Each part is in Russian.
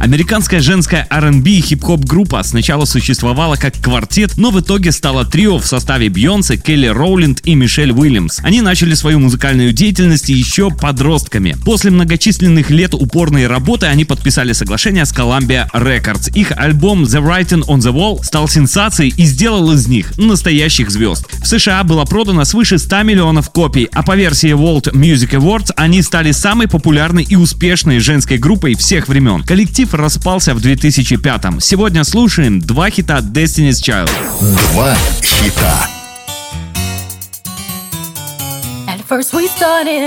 Американская женская R&B и хип-хоп группа сначала существовала как квартет, но в итоге стала трио в составе Бьонсе, Келли Роулинд и Мишель Уильямс. Они начали свою музыкальную деятельность еще подростками. После многочисленных лет упорной работы они подписали соглашение с Columbia Records. Их альбом The Writing on the Wall стал сенсацией и сделал из них настоящих звезд. В США было продано свыше 100 миллионов копий, а по версии World Music Awards они стали самой популярной и успешной женской группой всех времен. Коллектив распался в 2005-м. Сегодня слушаем два хита Destiny's Child. Два хита.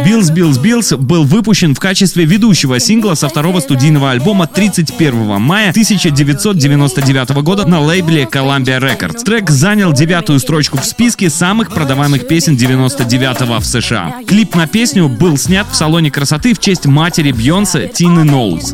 Bills, Bills, Bills был выпущен в качестве ведущего сингла со второго студийного альбома 31 мая 1999 года на лейбле Columbia Records. Трек занял девятую строчку в списке самых продаваемых песен 99 в США. Клип на песню был снят в салоне красоты в честь матери Бьонсе Тины Ноулс.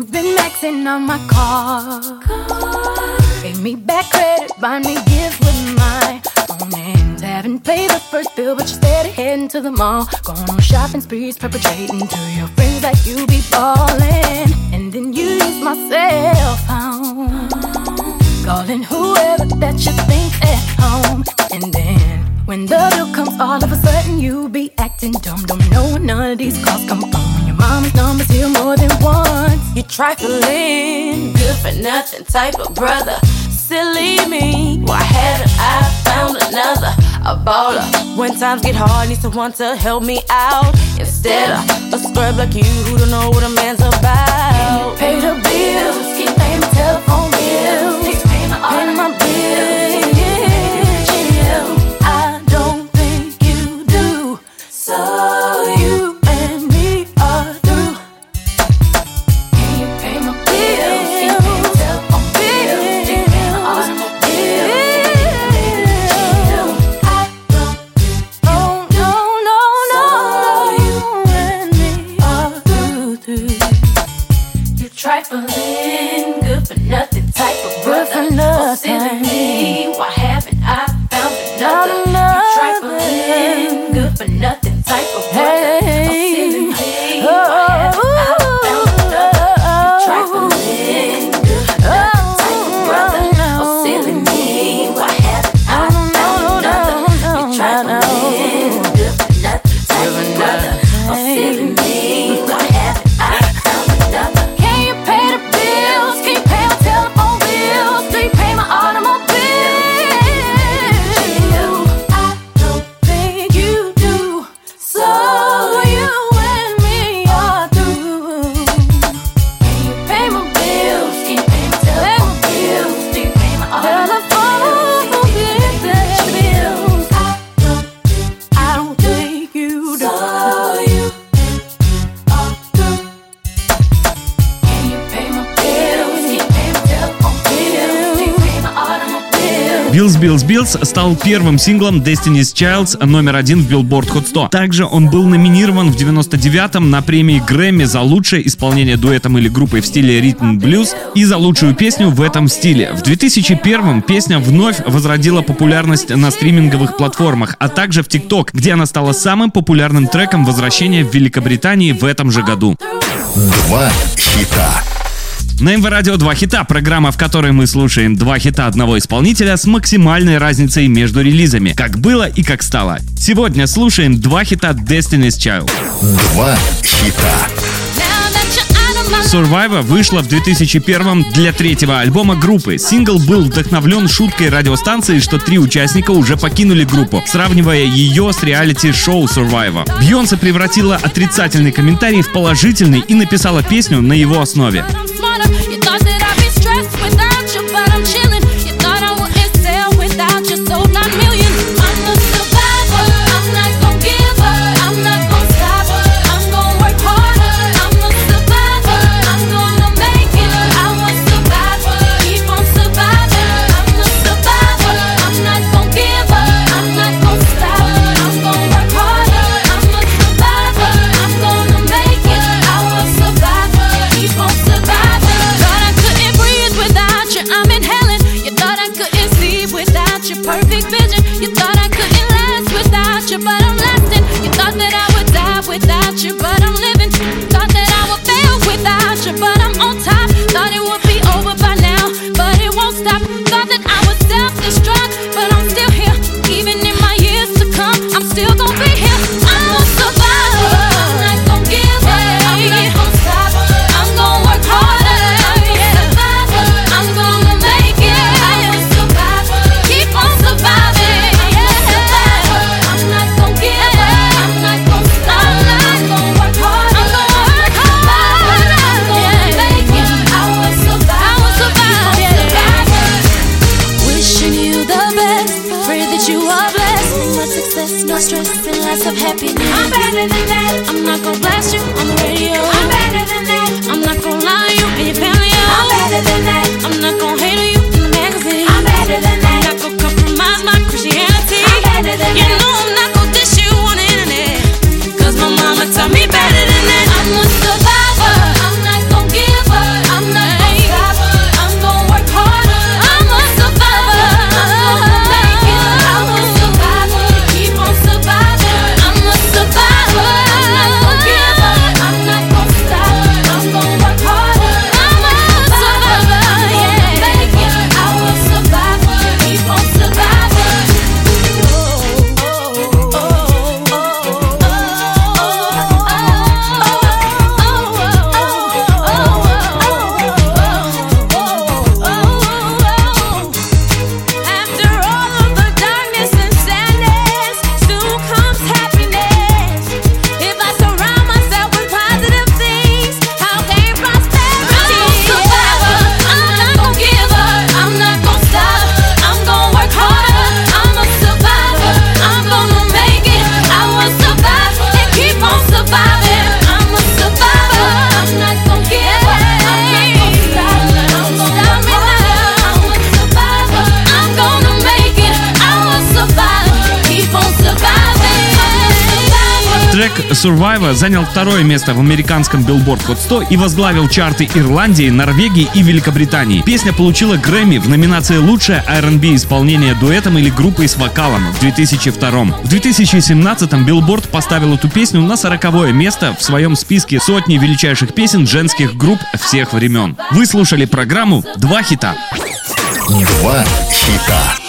You've been maxing on my car. Pay me back credit, buy me gifts with my own hands. Haven't paid the first bill, but you're steady heading to the mall. Going on shopping sprees, perpetrating to your friends that you be ballin'. And then you use my cell phone. Calling whoever that you think at home. And then when the bill comes, all of a sudden you be acting dumb. Don't know none of these calls come from. Your trifling, good for nothing type of brother. Silly me, why haven't I found another? A baller. When times get hard, need someone to help me out. Instead of a scrub like you who don't know what a man's about. Pay the bills, Bills Bills Bills стал первым синглом Destiny's Childs номер один в Billboard Hot 100. Также он был номинирован в 99-м на премии Грэмми за лучшее исполнение дуэтом или группой в стиле ритм блюз и за лучшую песню в этом стиле. В 2001-м песня вновь возродила популярность на стриминговых платформах, а также в TikTok, где она стала самым популярным треком возвращения в Великобритании в этом же году. Два хита. На МВ Радио два хита, программа, в которой мы слушаем два хита одного исполнителя с максимальной разницей между релизами, как было и как стало. Сегодня слушаем два хита Destiny's Child. Два хита. Survivor вышла в 2001 для третьего альбома группы. Сингл был вдохновлен шуткой радиостанции, что три участника уже покинули группу, сравнивая ее с реалити-шоу Survivor. Бьонсе превратила отрицательный комментарий в положительный и написала песню на его основе. You thought that I'd be stressed Трек Survivor занял второе место в американском Billboard Hot 100 и возглавил чарты Ирландии, Норвегии и Великобритании. Песня получила Грэмми в номинации «Лучшее R&B исполнение дуэтом или группой с вокалом» в 2002. В 2017 Billboard поставил эту песню на 40 место в своем списке сотни величайших песен женских групп всех времен. Вы слушали программу «Два хита». Два хита.